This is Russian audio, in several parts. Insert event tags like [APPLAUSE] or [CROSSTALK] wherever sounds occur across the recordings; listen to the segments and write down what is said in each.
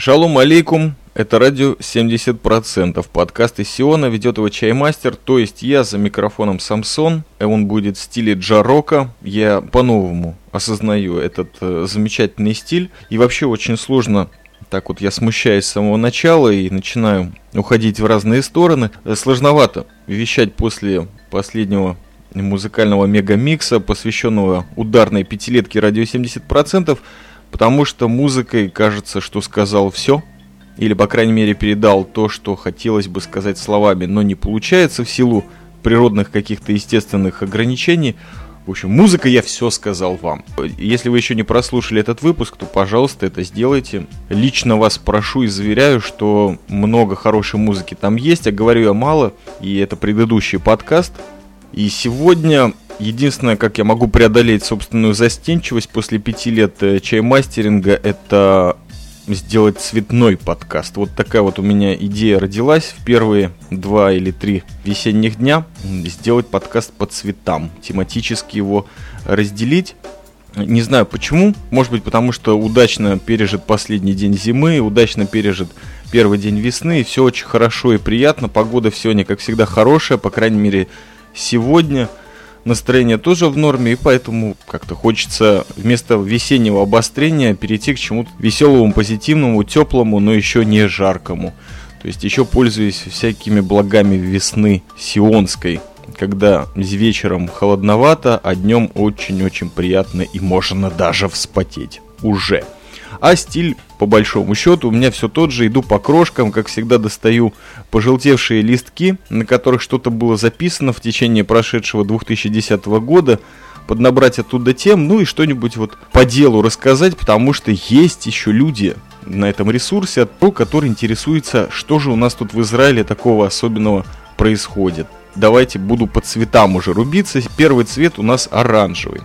Шалом алейкум, это радио 70%. Подкаст из Сиона ведет его чаймастер, то есть я за микрофоном Самсон. Он будет в стиле джарока. Я по-новому осознаю этот э, замечательный стиль. И вообще очень сложно так вот я смущаюсь с самого начала и начинаю уходить в разные стороны. Э, сложновато вещать после последнего музыкального мегамикса, посвященного ударной пятилетке радио 70%, потому что музыкой кажется, что сказал все, или, по крайней мере, передал то, что хотелось бы сказать словами, но не получается в силу природных каких-то естественных ограничений. В общем, музыка я все сказал вам. Если вы еще не прослушали этот выпуск, то, пожалуйста, это сделайте. Лично вас прошу и заверяю, что много хорошей музыки там есть, а говорю я мало, и это предыдущий подкаст. И сегодня Единственное, как я могу преодолеть собственную застенчивость после пяти лет э, чаймастеринга, это сделать цветной подкаст. Вот такая вот у меня идея родилась в первые два или три весенних дня. Сделать подкаст по цветам, тематически его разделить. Не знаю почему, может быть потому что удачно пережит последний день зимы, удачно пережит первый день весны, и все очень хорошо и приятно. Погода сегодня, как всегда, хорошая, по крайней мере, сегодня – настроение тоже в норме, и поэтому как-то хочется вместо весеннего обострения перейти к чему-то веселому, позитивному, теплому, но еще не жаркому. То есть еще пользуясь всякими благами весны сионской, когда вечером холодновато, а днем очень-очень приятно и можно даже вспотеть. Уже. А стиль, по большому счету, у меня все тот же. Иду по крошкам, как всегда достаю пожелтевшие листки, на которых что-то было записано в течение прошедшего 2010 года поднабрать оттуда тем, ну и что-нибудь вот по делу рассказать, потому что есть еще люди на этом ресурсе, которые интересуются, что же у нас тут в Израиле такого особенного происходит. Давайте буду по цветам уже рубиться. Первый цвет у нас оранжевый.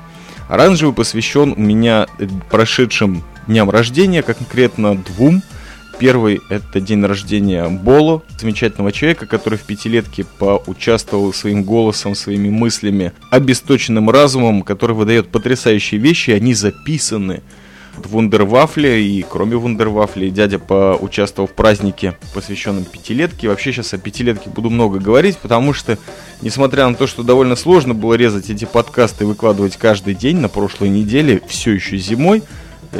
Оранжевый посвящен у меня прошедшим дням рождения, конкретно двум. Первый – это день рождения Боло, замечательного человека, который в пятилетке поучаствовал своим голосом, своими мыслями, обесточенным разумом, который выдает потрясающие вещи, они записаны в Вундервафле, и кроме Вундервафли, дядя поучаствовал в празднике, посвященном пятилетке. Вообще сейчас о пятилетке буду много говорить, потому что, несмотря на то, что довольно сложно было резать эти подкасты и выкладывать каждый день на прошлой неделе, все еще зимой –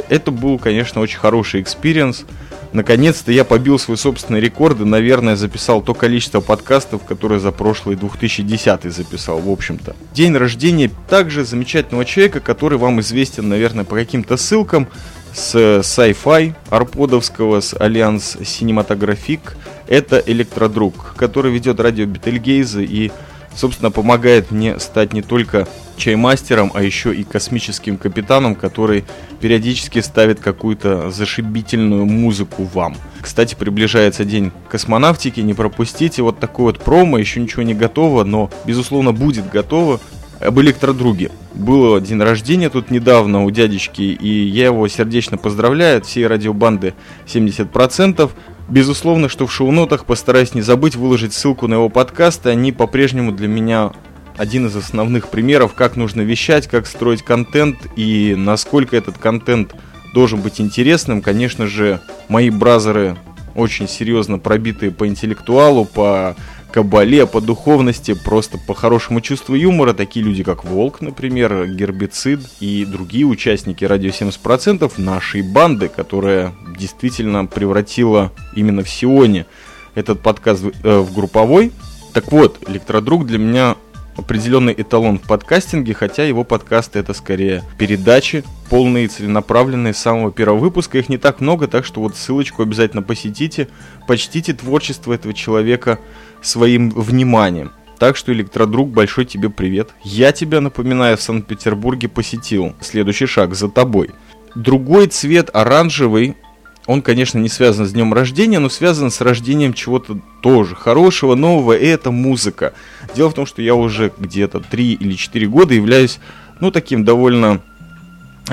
это был, конечно, очень хороший experience. Наконец-то я побил свой собственный рекорд и, наверное, записал то количество подкастов, которое за прошлый 2010 записал, в общем-то. День рождения также замечательного человека, который вам известен, наверное, по каким-то ссылкам с Sci-Fi Арподовского, с Альянс Синематографик. Это Электродруг, который ведет радио Бетельгейза и собственно, помогает мне стать не только чаймастером, а еще и космическим капитаном, который периодически ставит какую-то зашибительную музыку вам. Кстати, приближается день космонавтики, не пропустите. Вот такой вот промо, еще ничего не готово, но, безусловно, будет готово. Об электродруге. Было день рождения тут недавно у дядечки, и я его сердечно поздравляю от всей радиобанды 70%. Безусловно, что в шоу-нотах постараюсь не забыть выложить ссылку на его подкасты. Они по-прежнему для меня один из основных примеров, как нужно вещать, как строить контент и насколько этот контент должен быть интересным. Конечно же, мои бразеры очень серьезно пробитые по интеллектуалу, по кабале, по духовности, просто по хорошему чувству юмора. Такие люди, как Волк, например, Гербицид и другие участники «Радио 70%» нашей банды, которая действительно превратила именно в Сионе этот подкаст в, э, в групповой. Так вот, Электродруг для меня определенный эталон в подкастинге, хотя его подкасты это скорее передачи, полные, целенаправленные с самого первого выпуска. Их не так много, так что вот ссылочку обязательно посетите, почтите творчество этого человека своим вниманием. Так что, Электродруг, большой тебе привет. Я тебя, напоминаю, в Санкт-Петербурге посетил. Следующий шаг за тобой. Другой цвет, оранжевый, он, конечно, не связан с днем рождения, но связан с рождением чего-то тоже хорошего, нового, и это музыка. Дело в том, что я уже где-то 3 или 4 года являюсь, ну, таким довольно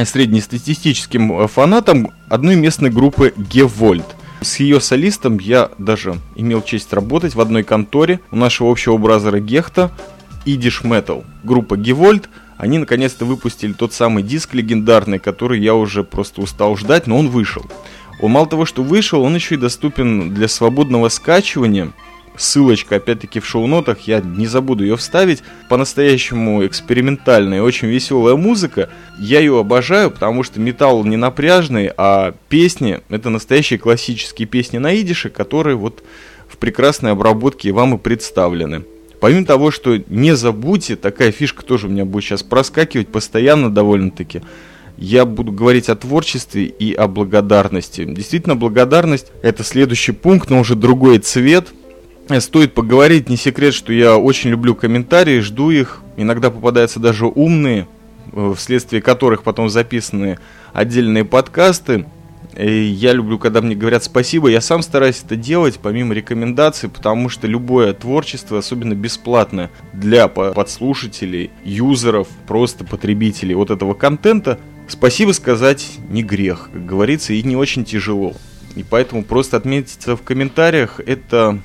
среднестатистическим фанатом одной местной группы Гевольд. С ее солистом я даже имел честь работать в одной конторе у нашего общего бразера Гехта, Идиш Metal. Группа Гевольд, они наконец-то выпустили тот самый диск легендарный, который я уже просто устал ждать, но он вышел. Он мало того, что вышел, он еще и доступен для свободного скачивания. Ссылочка, опять-таки, в шоу-нотах, я не забуду ее вставить. По-настоящему экспериментальная, очень веселая музыка. Я ее обожаю, потому что металл не напряжный, а песни, это настоящие классические песни на идише, которые вот в прекрасной обработке вам и представлены. Помимо того, что не забудьте, такая фишка тоже у меня будет сейчас проскакивать постоянно довольно-таки, я буду говорить о творчестве и о благодарности. Действительно, благодарность – это следующий пункт, но уже другой цвет. Стоит поговорить, не секрет, что я очень люблю комментарии, жду их. Иногда попадаются даже умные, э, вследствие которых потом записаны отдельные подкасты. И я люблю, когда мне говорят спасибо. Я сам стараюсь это делать, помимо рекомендаций, потому что любое творчество, особенно бесплатное для подслушателей, юзеров, просто потребителей вот этого контента, спасибо сказать не грех, как говорится, и не очень тяжело. И поэтому просто отметиться в комментариях это,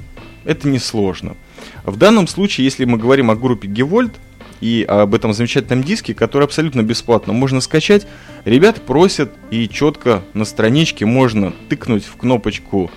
это несложно. В данном случае, если мы говорим о группе Гевольт, и об этом замечательном диске, который абсолютно бесплатно можно скачать. Ребята просят, и четко на страничке можно тыкнуть в кнопочку,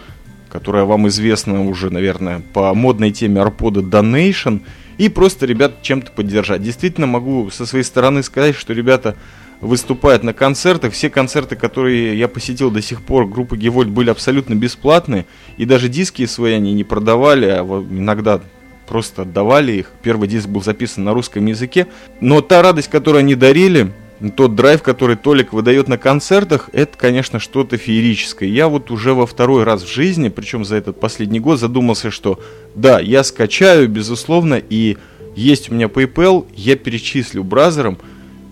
которая вам известна уже, наверное, по модной теме Арпода Donation, и просто ребят чем-то поддержать. Действительно могу со своей стороны сказать, что ребята выступают на концертах. Все концерты, которые я посетил до сих пор, группы Гевольт были абсолютно бесплатные. И даже диски свои они не продавали, а иногда просто отдавали их. Первый диск был записан на русском языке. Но та радость, которую они дарили, тот драйв, который Толик выдает на концертах, это, конечно, что-то феерическое. Я вот уже во второй раз в жизни, причем за этот последний год, задумался, что да, я скачаю, безусловно, и есть у меня PayPal, я перечислю бразером,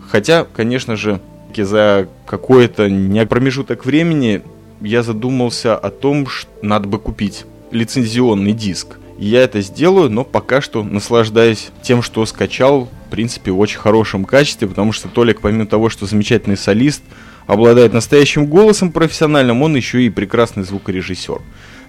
хотя, конечно же, за какой-то промежуток времени я задумался о том, что надо бы купить лицензионный диск. Я это сделаю, но пока что наслаждаюсь тем, что скачал, в принципе, в очень хорошем качестве, потому что Толик, помимо того, что замечательный солист, обладает настоящим голосом профессиональным, он еще и прекрасный звукорежиссер.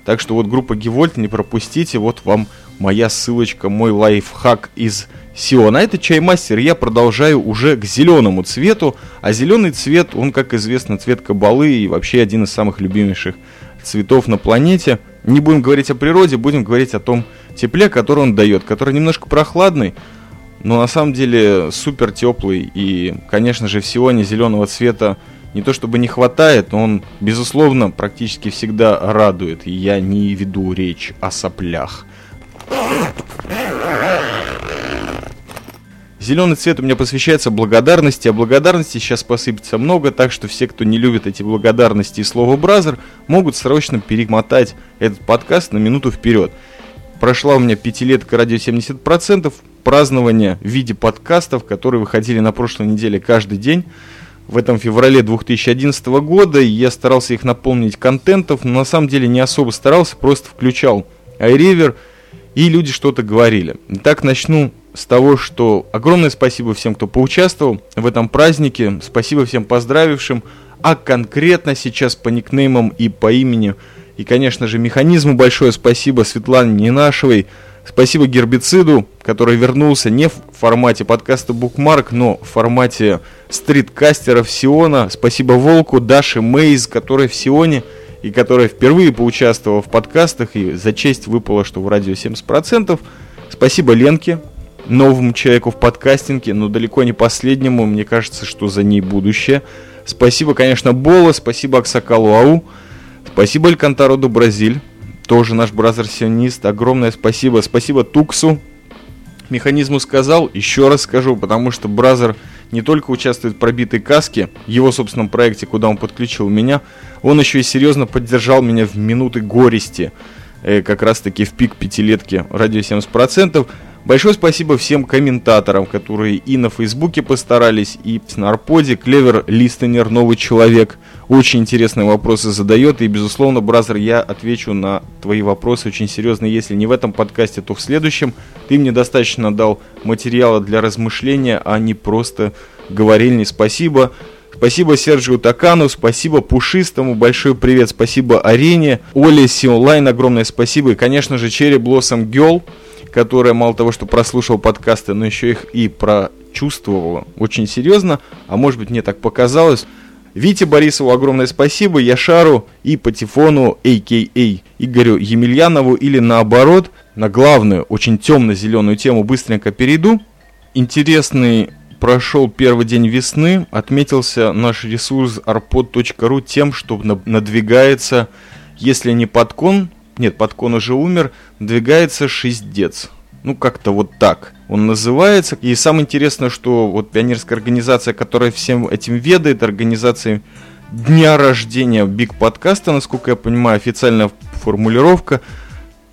Так что вот группа Гевольт, не пропустите, вот вам моя ссылочка, мой лайфхак из Сиона. А это чаймастер, я продолжаю уже к зеленому цвету, а зеленый цвет, он, как известно, цвет кабалы и вообще один из самых любимейших цветов на планете. Не будем говорить о природе, будем говорить о том тепле, который он дает, который немножко прохладный, но на самом деле супер теплый. И, конечно же, в Сионе зеленого цвета не то чтобы не хватает, но он, безусловно, практически всегда радует. И я не веду речь о соплях. Зеленый цвет у меня посвящается благодарности, а благодарности сейчас посыпется много, так что все, кто не любит эти благодарности и слово «бразер», могут срочно перемотать этот подкаст на минуту вперед. Прошла у меня пятилетка радио 70%, празднование в виде подкастов, которые выходили на прошлой неделе каждый день. В этом феврале 2011 года я старался их наполнить контентов, но на самом деле не особо старался, просто включал iRiver, и люди что-то говорили. Итак, начну с того, что огромное спасибо всем, кто поучаствовал в этом празднике, спасибо всем поздравившим, а конкретно сейчас по никнеймам и по имени, и, конечно же, механизму большое спасибо Светлане Ненашевой, спасибо Гербициду, который вернулся не в формате подкаста Букмарк, но в формате стриткастеров Сиона, спасибо Волку, Даше Мейз, которая в Сионе и которая впервые поучаствовала в подкастах, и за честь выпало, что в радио 70%. Спасибо Ленке, новому человеку в подкастинге, но далеко не последнему. Мне кажется, что за ней будущее. Спасибо, конечно, Бола, спасибо Аксакалу Ау, спасибо Алькантару до Бразиль, тоже наш brother-сионист. Огромное спасибо. Спасибо Туксу. Механизму сказал, еще раз скажу, потому что Brother не только участвует в пробитой каске, его собственном проекте, куда он подключил меня, он еще и серьезно поддержал меня в минуты горести, э, как раз таки в пик пятилетки радио 70%. Большое спасибо всем комментаторам, которые и на Фейсбуке постарались, и на Арподе. Clever Listener, новый человек, очень интересные вопросы задает. И, безусловно, Brother, я отвечу на твои вопросы очень серьезно. Если не в этом подкасте, то в следующем. Ты мне достаточно дал материала для размышления, а не просто говорильни. Спасибо. Спасибо Сержио Такану, спасибо Пушистому, большой привет, спасибо Арене, Оле Сионлайн, огромное спасибо и, конечно же, Cherry Blossom Girl которая мало того, что прослушала подкасты, но еще их и прочувствовала очень серьезно, а может быть мне так показалось. Вите Борисову огромное спасибо, Яшару и Патефону, а.к.а. Игорю Емельянову или наоборот, на главную, очень темно-зеленую тему быстренько перейду. Интересный прошел первый день весны, отметился наш ресурс arpod.ru тем, что надвигается, если не подкон, нет, подкон уже умер, надвигается шестец. Ну, как-то вот так он называется. И самое интересное, что вот пионерская организация, которая всем этим ведает, организация дня рождения Big Подкаста, насколько я понимаю, официальная формулировка –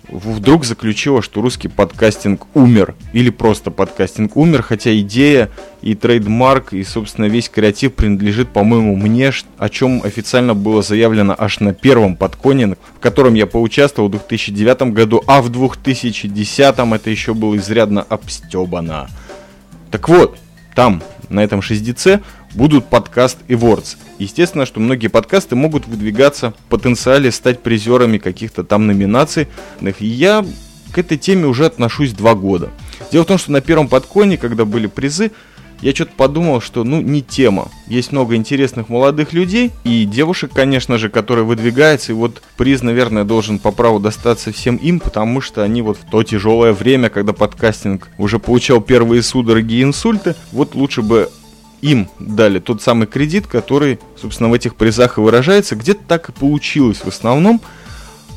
вдруг заключила, что русский подкастинг умер. Или просто подкастинг умер, хотя идея и trademark, и, собственно, весь креатив принадлежит, по-моему, мне, о чем официально было заявлено аж на первом подконе, в котором я поучаствовал в 2009 году, а в 2010 это еще было изрядно обстебано. Так вот, там, на этом 6DC, будут подкаст Awards. Естественно, что многие подкасты могут выдвигаться в потенциале стать призерами каких-то там номинаций. И я к этой теме уже отношусь два года. Дело в том, что на первом подконе, когда были призы, я что-то подумал, что ну не тема. Есть много интересных молодых людей и девушек, конечно же, которые выдвигаются. И вот приз, наверное, должен по праву достаться всем им, потому что они вот в то тяжелое время, когда подкастинг уже получал первые судороги и инсульты, вот лучше бы им дали тот самый кредит, который, собственно, в этих призах и выражается. Где-то так и получилось в основном.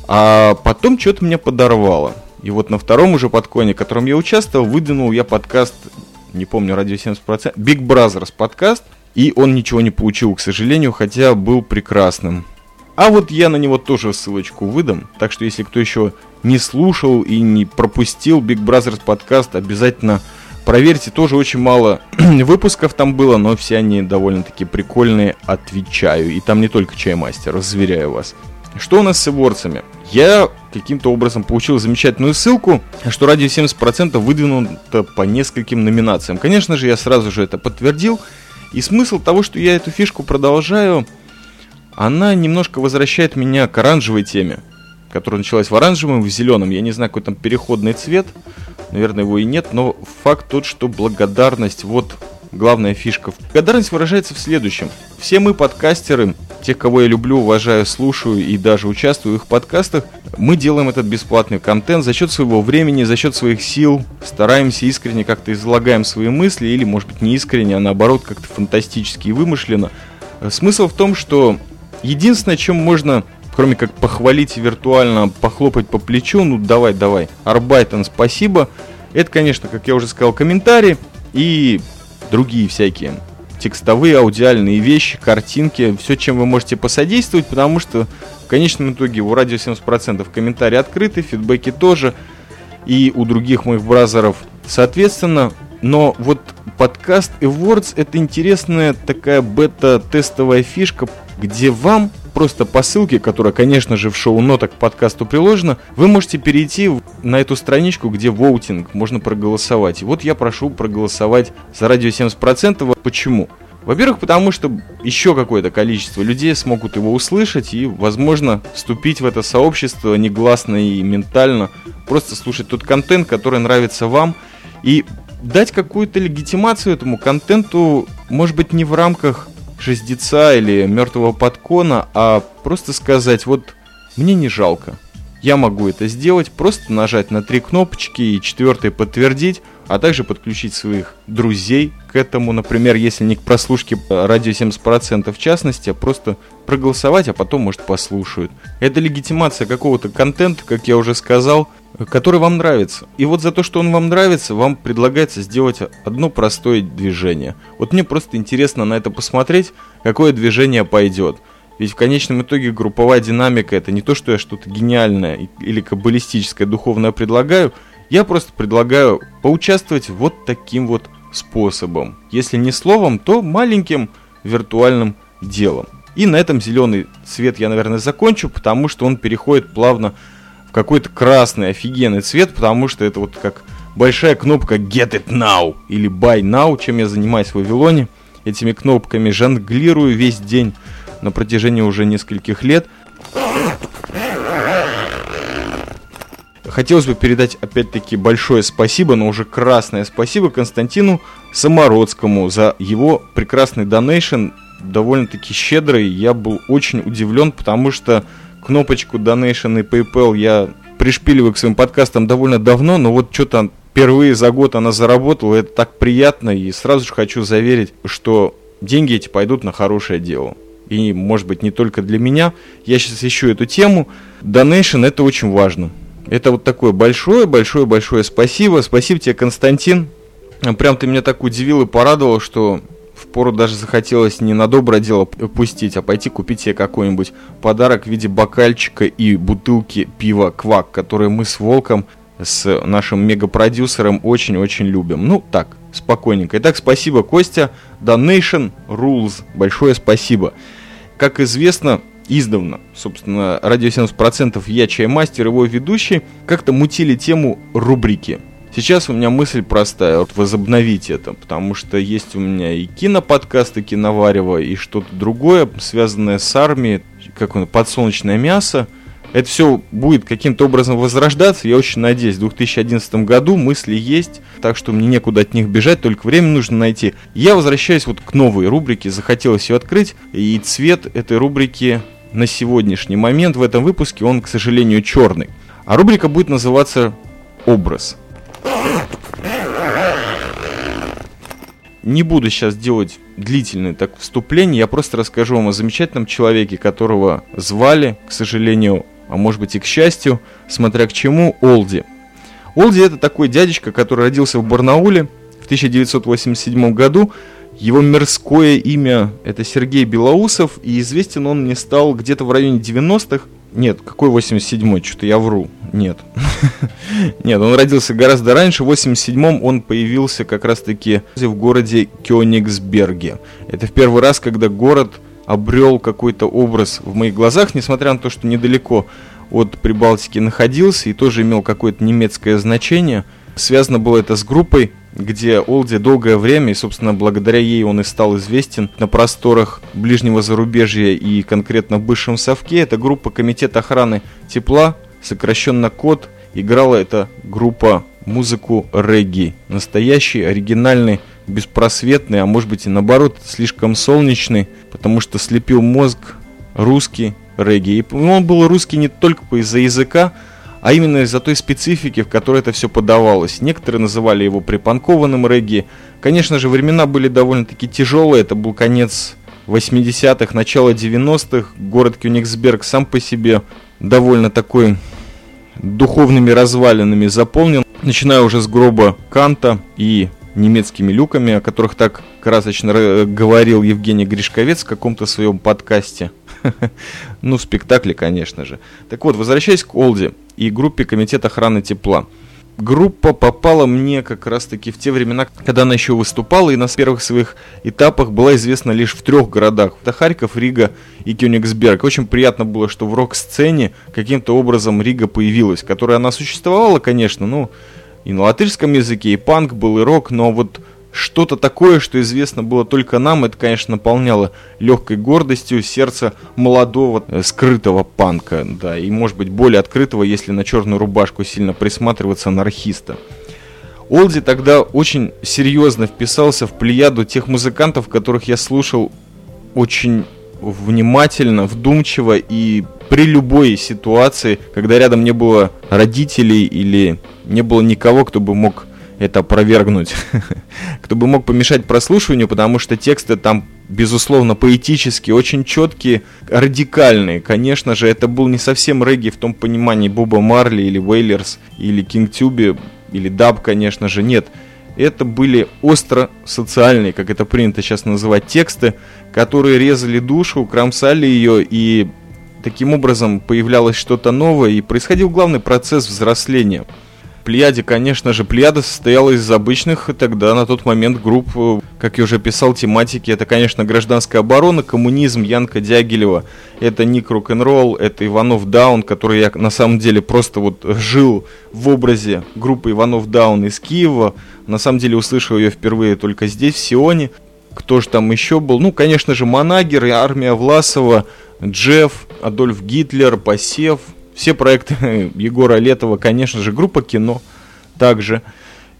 А потом что-то меня подорвало. И вот на втором уже подконе, в котором я участвовал, выдвинул я подкаст, не помню, радио 70%, Big Brothers подкаст. И он ничего не получил, к сожалению, хотя был прекрасным. А вот я на него тоже ссылочку выдам. Так что если кто еще не слушал и не пропустил Big Brothers подкаст, обязательно Проверьте, тоже очень мало [CLEARS THROAT] выпусков там было, но все они довольно-таки прикольные, отвечаю. И там не только чаймастер, разверяю вас. Что у нас с эворцами? Я каким-то образом получил замечательную ссылку, что радио 70% выдвинуто по нескольким номинациям. Конечно же, я сразу же это подтвердил. И смысл того, что я эту фишку продолжаю, она немножко возвращает меня к оранжевой теме, которая началась в оранжевом, в зеленом. Я не знаю, какой там переходный цвет наверное, его и нет, но факт тот, что благодарность, вот главная фишка. Благодарность выражается в следующем. Все мы подкастеры, тех, кого я люблю, уважаю, слушаю и даже участвую в их подкастах, мы делаем этот бесплатный контент за счет своего времени, за счет своих сил, стараемся искренне как-то излагаем свои мысли, или, может быть, не искренне, а наоборот, как-то фантастически и вымышленно. Смысл в том, что единственное, чем можно кроме как похвалить виртуально, похлопать по плечу, ну давай, давай, Арбайтон, спасибо. Это, конечно, как я уже сказал, комментарии и другие всякие текстовые, аудиальные вещи, картинки, все, чем вы можете посодействовать, потому что в конечном итоге у радио 70% комментарии открыты, фидбэки тоже, и у других моих бразеров соответственно. Но вот подкаст Awards это интересная такая бета-тестовая фишка, где вам просто по ссылке, которая, конечно же, в шоу-нотах к подкасту приложена, вы можете перейти на эту страничку, где воутинг, можно проголосовать. И вот я прошу проголосовать за радио 70%. Почему? Во-первых, потому что еще какое-то количество людей смогут его услышать и, возможно, вступить в это сообщество негласно и ментально, просто слушать тот контент, который нравится вам, и дать какую-то легитимацию этому контенту, может быть, не в рамках жездеца или мертвого подкона, а просто сказать, вот мне не жалко. Я могу это сделать, просто нажать на три кнопочки и четвертый подтвердить, а также подключить своих друзей к этому, например, если не к прослушке радио 70% в частности, а просто проголосовать, а потом, может, послушают. Это легитимация какого-то контента, как я уже сказал, который вам нравится. И вот за то, что он вам нравится, вам предлагается сделать одно простое движение. Вот мне просто интересно на это посмотреть, какое движение пойдет. Ведь в конечном итоге групповая динамика это не то, что я что-то гениальное или каббалистическое духовное предлагаю, я просто предлагаю поучаствовать вот таким вот способом. Если не словом, то маленьким виртуальным делом. И на этом зеленый цвет я, наверное, закончу, потому что он переходит плавно в какой-то красный офигенный цвет, потому что это вот как большая кнопка Get It Now или Buy Now, чем я занимаюсь в Вавилоне. Этими кнопками жонглирую весь день на протяжении уже нескольких лет. Хотелось бы передать опять-таки большое спасибо, но уже красное спасибо Константину Самородскому за его прекрасный донейшн довольно-таки щедрый. Я был очень удивлен, потому что кнопочку Donation и PayPal я пришпиливаю к своим подкастам довольно давно, но вот что-то впервые за год она заработала, это так приятно, и сразу же хочу заверить, что деньги эти пойдут на хорошее дело. И, может быть, не только для меня. Я сейчас ищу эту тему. Donation это очень важно. Это вот такое большое-большое-большое спасибо. Спасибо тебе, Константин. Прям ты меня так удивил и порадовал, что в пору даже захотелось не на доброе дело пустить, а пойти купить себе какой-нибудь подарок в виде бокальчика и бутылки пива «Квак», которые мы с Волком, с нашим мегапродюсером очень-очень любим. Ну, так, спокойненько. Итак, спасибо, Костя. Donation Rules. Большое спасибо. Как известно, издавна, собственно, радио 70% я чаймастер, его ведущий, как-то мутили тему рубрики – Сейчас у меня мысль простая, вот возобновить это, потому что есть у меня и киноподкаст, и киноварево, и что-то другое, связанное с армией, как он, подсолнечное мясо. Это все будет каким-то образом возрождаться, я очень надеюсь. В 2011 году мысли есть, так что мне некуда от них бежать, только время нужно найти. Я возвращаюсь вот к новой рубрике, захотелось ее открыть, и цвет этой рубрики на сегодняшний момент в этом выпуске, он, к сожалению, черный. А рубрика будет называться «Образ». Не буду сейчас делать длительное так вступление, я просто расскажу вам о замечательном человеке, которого звали, к сожалению, а может быть и к счастью, смотря к чему, Олди. Олди это такой дядечка, который родился в Барнауле в 1987 году. Его мирское имя это Сергей Белоусов, и известен он мне стал где-то в районе 90-х, нет, какой 87-й? Что-то я вру. Нет. [LAUGHS] Нет, он родился гораздо раньше. В 87-м он появился как раз-таки в городе Кёнигсберге. Это в первый раз, когда город обрел какой-то образ в моих глазах, несмотря на то, что недалеко от Прибалтики находился и тоже имел какое-то немецкое значение. Связано было это с группой где Олди долгое время, и, собственно, благодаря ей он и стал известен на просторах ближнего зарубежья и конкретно в бывшем Совке. Это группа Комитет охраны тепла, сокращенно КОД. Играла эта группа музыку регги. Настоящий, оригинальный, беспросветный, а может быть и наоборот, слишком солнечный, потому что слепил мозг русский регги. И он был русский не только из-за языка, а именно из-за той специфики, в которой это все подавалось. Некоторые называли его припанкованным регги. Конечно же, времена были довольно-таки тяжелые, это был конец 80-х, начало 90-х. Город Кёнигсберг сам по себе довольно такой духовными развалинами заполнен. Начиная уже с гроба Канта и немецкими люками, о которых так красочно говорил Евгений Гришковец в каком-то своем подкасте. [LAUGHS] ну, в спектакле, конечно же. Так вот, возвращаясь к Олди и группе Комитет охраны тепла. Группа попала мне как раз-таки в те времена, когда она еще выступала, и на первых своих этапах была известна лишь в трех городах. Это Харьков, Рига и Кёнигсберг. Очень приятно было, что в рок-сцене каким-то образом Рига появилась, которая она существовала, конечно, ну, и на латышском языке, и панк был, и рок, но вот что-то такое, что известно было только нам, это, конечно, наполняло легкой гордостью сердце молодого, э, скрытого панка, да, и, может быть, более открытого, если на черную рубашку сильно присматриваться анархиста. Олди тогда очень серьезно вписался в плеяду тех музыкантов, которых я слушал очень внимательно, вдумчиво и при любой ситуации, когда рядом не было родителей или не было никого, кто бы мог это опровергнуть, [LAUGHS] кто бы мог помешать прослушиванию, потому что тексты там, безусловно, поэтические, очень четкие, радикальные. Конечно же, это был не совсем регги в том понимании Боба Марли или Вейлерс или Кинг Тюби или Даб, конечно же, нет. Это были остро социальные, как это принято сейчас называть, тексты, которые резали душу, кромсали ее и таким образом появлялось что-то новое и происходил главный процесс взросления – Плеяде, конечно же, Плеяда состояла из обычных тогда на тот момент групп, э, как я уже писал, тематики. Это, конечно, гражданская оборона, коммунизм, Янка Дягилева, это Ник Рок-н-ролл, это Иванов Даун, который я на самом деле просто вот жил в образе группы Иванов Даун из Киева. На самом деле услышал ее впервые только здесь, в Сионе. Кто же там еще был? Ну, конечно же, Манагер, армия Власова, Джефф, Адольф Гитлер, Посев, все проекты [LAUGHS] Егора Летова, конечно же, группа кино также.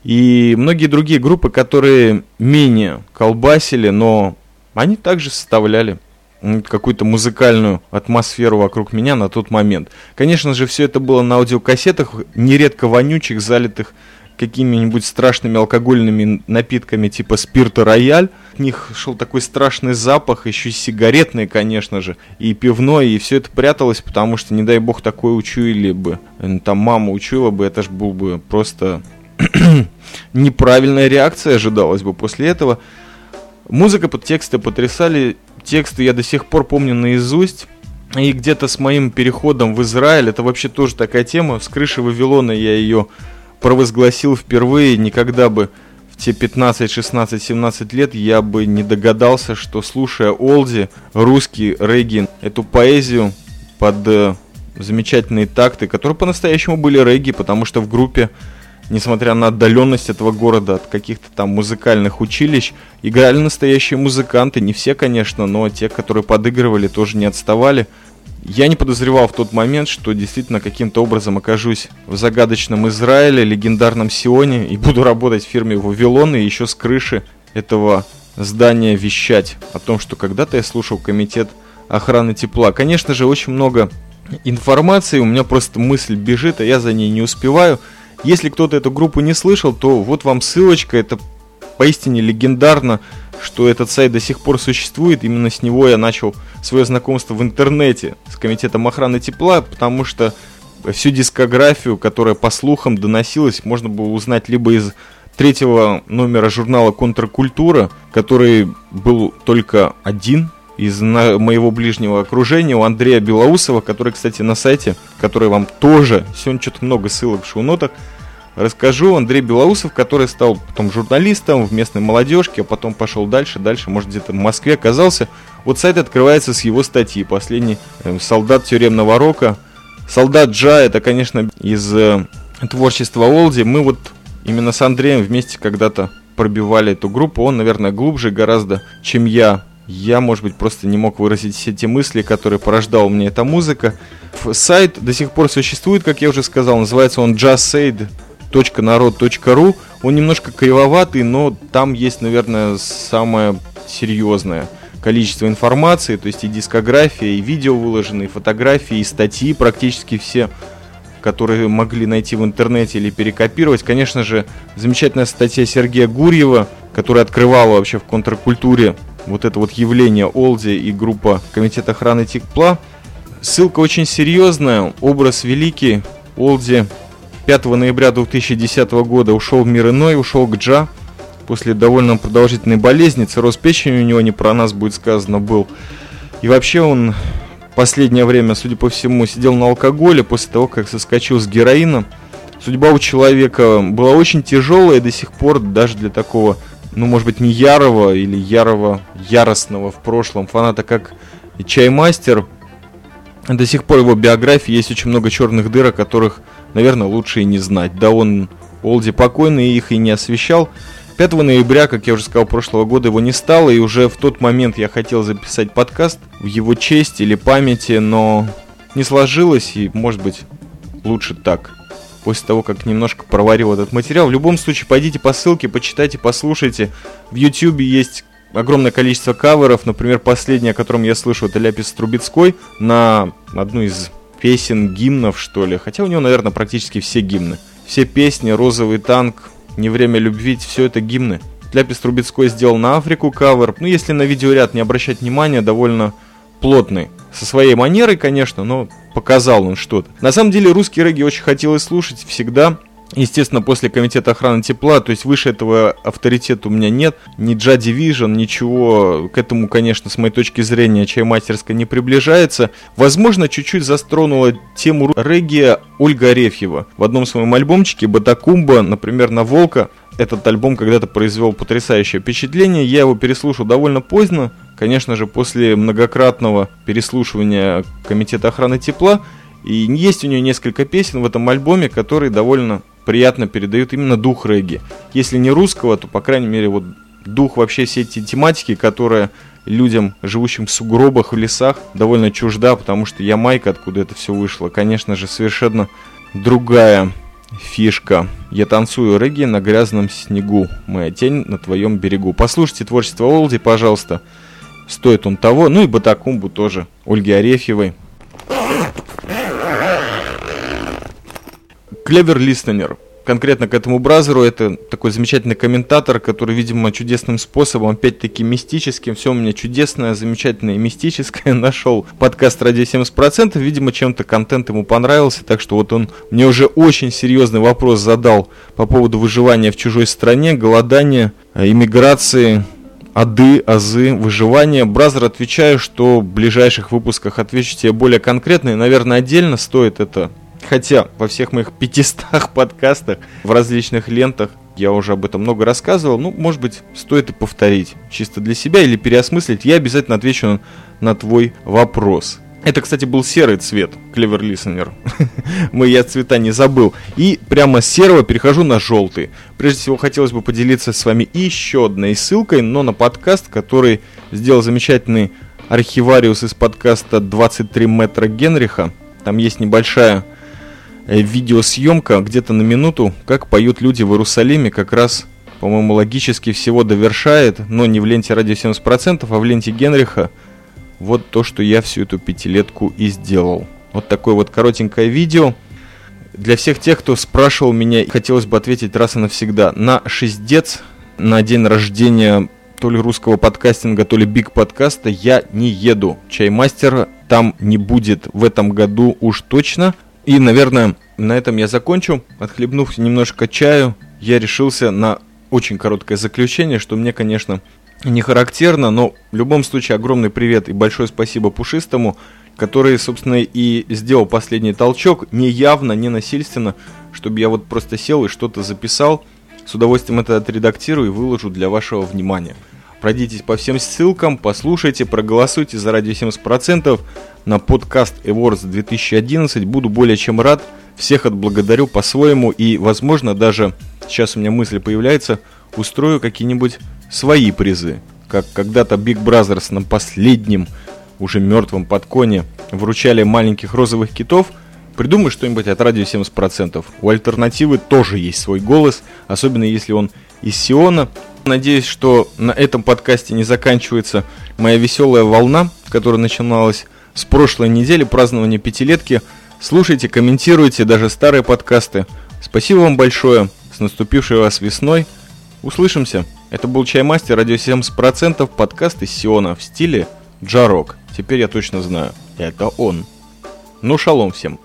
И многие другие группы, которые менее колбасили, но они также составляли какую-то музыкальную атмосферу вокруг меня на тот момент. Конечно же, все это было на аудиокассетах, нередко вонючих, залитых какими-нибудь страшными алкогольными напитками типа спирта рояль. От них шел такой страшный запах, еще и сигаретный, конечно же, и пивной, и все это пряталось, потому что, не дай бог, такое учуяли бы. Там мама учуяла бы, это ж был бы просто [CLEARS THROAT] неправильная реакция ожидалась бы после этого. Музыка под тексты потрясали. Тексты я до сих пор помню наизусть. И где-то с моим переходом в Израиль, это вообще тоже такая тема. С крыши Вавилона я ее провозгласил впервые. Никогда бы в те 15, 16, 17 лет я бы не догадался, что слушая Олди, русский регги, эту поэзию под э, замечательные такты, которые по-настоящему были регги, потому что в группе несмотря на отдаленность этого города от каких-то там музыкальных училищ, играли настоящие музыканты. Не все, конечно, но те, которые подыгрывали, тоже не отставали. Я не подозревал в тот момент, что действительно каким-то образом окажусь в загадочном Израиле, легендарном Сионе, и буду работать в фирме Вавилон и еще с крыши этого здания вещать о том, что когда-то я слушал комитет охраны тепла. Конечно же, очень много информации, у меня просто мысль бежит, а я за ней не успеваю. Если кто-то эту группу не слышал, то вот вам ссылочка. Это поистине легендарно, что этот сайт до сих пор существует. Именно с него я начал свое знакомство в интернете с комитетом охраны тепла, потому что всю дискографию, которая по слухам доносилась, можно было узнать либо из третьего номера журнала «Контркультура», который был только один из моего ближнего окружения, у Андрея Белоусова, который, кстати, на сайте, который вам тоже, сегодня что-то много ссылок в шоу-нотах, расскажу. Андрей Белоусов, который стал потом журналистом в местной молодежке, а потом пошел дальше, дальше, может, где-то в Москве оказался. Вот сайт открывается с его статьи. Последний э, солдат тюремного рока. Солдат Джа, это, конечно, из э, творчества Олди. Мы вот именно с Андреем вместе когда-то пробивали эту группу. Он, наверное, глубже гораздо, чем я я, может быть, просто не мог выразить все те мысли, которые порождала мне эта музыка. Сайт до сих пор существует, как я уже сказал, называется он jazzsaid.народ.ру. Он немножко кривоватый, но там есть, наверное, самое серьезное количество информации, то есть и дискография, и видео выложены, и фотографии, и статьи практически все, которые могли найти в интернете или перекопировать. Конечно же, замечательная статья Сергея Гурьева, которая открывала вообще в контркультуре вот это вот явление Олди и группа Комитет охраны Тикпла. Ссылка очень серьезная, образ великий. Олди 5 ноября 2010 года ушел в мир иной, ушел к Джа. После довольно продолжительной болезни, цирроз печени у него не про нас будет сказано был. И вообще он последнее время, судя по всему, сидел на алкоголе после того, как соскочил с героина. Судьба у человека была очень тяжелая до сих пор, даже для такого ну, может быть, не ярого или ярого, яростного в прошлом фаната, как Чаймастер. До сих пор его биографии есть очень много черных дыр, о которых, наверное, лучше и не знать. Да он Олди покойный их и не освещал. 5 ноября, как я уже сказал, прошлого года его не стало, и уже в тот момент я хотел записать подкаст в его честь или памяти, но не сложилось, и, может быть, лучше так после того, как немножко проварил этот материал. В любом случае, пойдите по ссылке, почитайте, послушайте. В YouTube есть огромное количество каверов. Например, последний, о котором я слышу, это Ляпис Трубецкой на одну из песен, гимнов, что ли. Хотя у него, наверное, практически все гимны. Все песни, «Розовый танк», «Не время любить», все это гимны. Ляпис Трубецкой сделал на Африку кавер. Ну, если на видеоряд не обращать внимания, довольно плотный. Со своей манерой, конечно, но показал он что-то. На самом деле русский регги очень хотелось слушать всегда. Естественно, после комитета охраны тепла, то есть выше этого авторитета у меня нет, ни Джа Division, ничего к этому, конечно, с моей точки зрения, чаймастерская не приближается. Возможно, чуть-чуть застронула тему регги Ольга Арефьева. В одном своем альбомчике Батакумба, например, на Волка, этот альбом когда-то произвел потрясающее впечатление. Я его переслушал довольно поздно, конечно же, после многократного переслушивания Комитета охраны тепла. И есть у нее несколько песен в этом альбоме, которые довольно приятно передают именно дух регги. Если не русского, то, по крайней мере, вот дух вообще всей эти тематики, которая людям, живущим в сугробах, в лесах, довольно чужда, потому что Ямайка, откуда это все вышло, конечно же, совершенно другая фишка. Я танцую регги на грязном снегу. Моя тень на твоем берегу. Послушайте творчество Олди, пожалуйста. стоит он того. Ну и Батакумбу тоже, Ольги Арефьевой. Клевер Листенер конкретно к этому бразеру. Это такой замечательный комментатор, который, видимо, чудесным способом, опять-таки мистическим, все у меня чудесное, замечательное мистическое, [LAUGHS] нашел подкаст «Радио 70%». Видимо, чем-то контент ему понравился, так что вот он мне уже очень серьезный вопрос задал по поводу выживания в чужой стране, голодания, э, иммиграции, ады, азы, выживания. Бразер отвечаю, что в ближайших выпусках отвечу тебе более конкретно и, наверное, отдельно стоит это Хотя во всех моих 500 [LAUGHS] подкастах, в различных лентах я уже об этом много рассказывал. Ну, может быть, стоит и повторить. Чисто для себя или переосмыслить. Я обязательно отвечу на, твой вопрос. Это, кстати, был серый цвет, Clever Listener. [LAUGHS] Мы я цвета не забыл. И прямо с серого перехожу на желтый. Прежде всего, хотелось бы поделиться с вами еще одной ссылкой, но на подкаст, который сделал замечательный архивариус из подкаста 23 метра Генриха. Там есть небольшая видеосъемка где-то на минуту, как поют люди в Иерусалиме, как раз, по-моему, логически всего довершает, но не в ленте ради 70%, а в ленте Генриха. Вот то, что я всю эту пятилетку и сделал. Вот такое вот коротенькое видео. Для всех тех, кто спрашивал меня, хотелось бы ответить раз и навсегда. На шестец, на день рождения то ли русского подкастинга, то ли биг подкаста я не еду. Чаймастера там не будет в этом году уж точно. И, наверное, на этом я закончу. Отхлебнув немножко чаю, я решился на очень короткое заключение, что мне, конечно, не характерно, но в любом случае огромный привет и большое спасибо Пушистому, который, собственно, и сделал последний толчок, не явно, не насильственно, чтобы я вот просто сел и что-то записал. С удовольствием это отредактирую и выложу для вашего внимания. Пройдитесь по всем ссылкам, послушайте, проголосуйте за радио 70% на подкаст Awards 2011. Буду более чем рад. Всех отблагодарю по-своему и, возможно, даже сейчас у меня мысль появляется, устрою какие-нибудь свои призы. Как когда-то Big Brothers на последнем, уже мертвом подконе вручали маленьких розовых китов. Придумай что-нибудь от радио 70%. У альтернативы тоже есть свой голос, особенно если он из Сиона. Надеюсь, что на этом подкасте не заканчивается моя веселая волна, которая начиналась с прошлой недели празднования пятилетки. Слушайте, комментируйте даже старые подкасты. Спасибо вам большое. С наступившей вас весной. Услышимся. Это был Чаймастер, радио 70%, подкаст из Сиона в стиле джарок. Теперь я точно знаю, это он. Ну, шалом всем.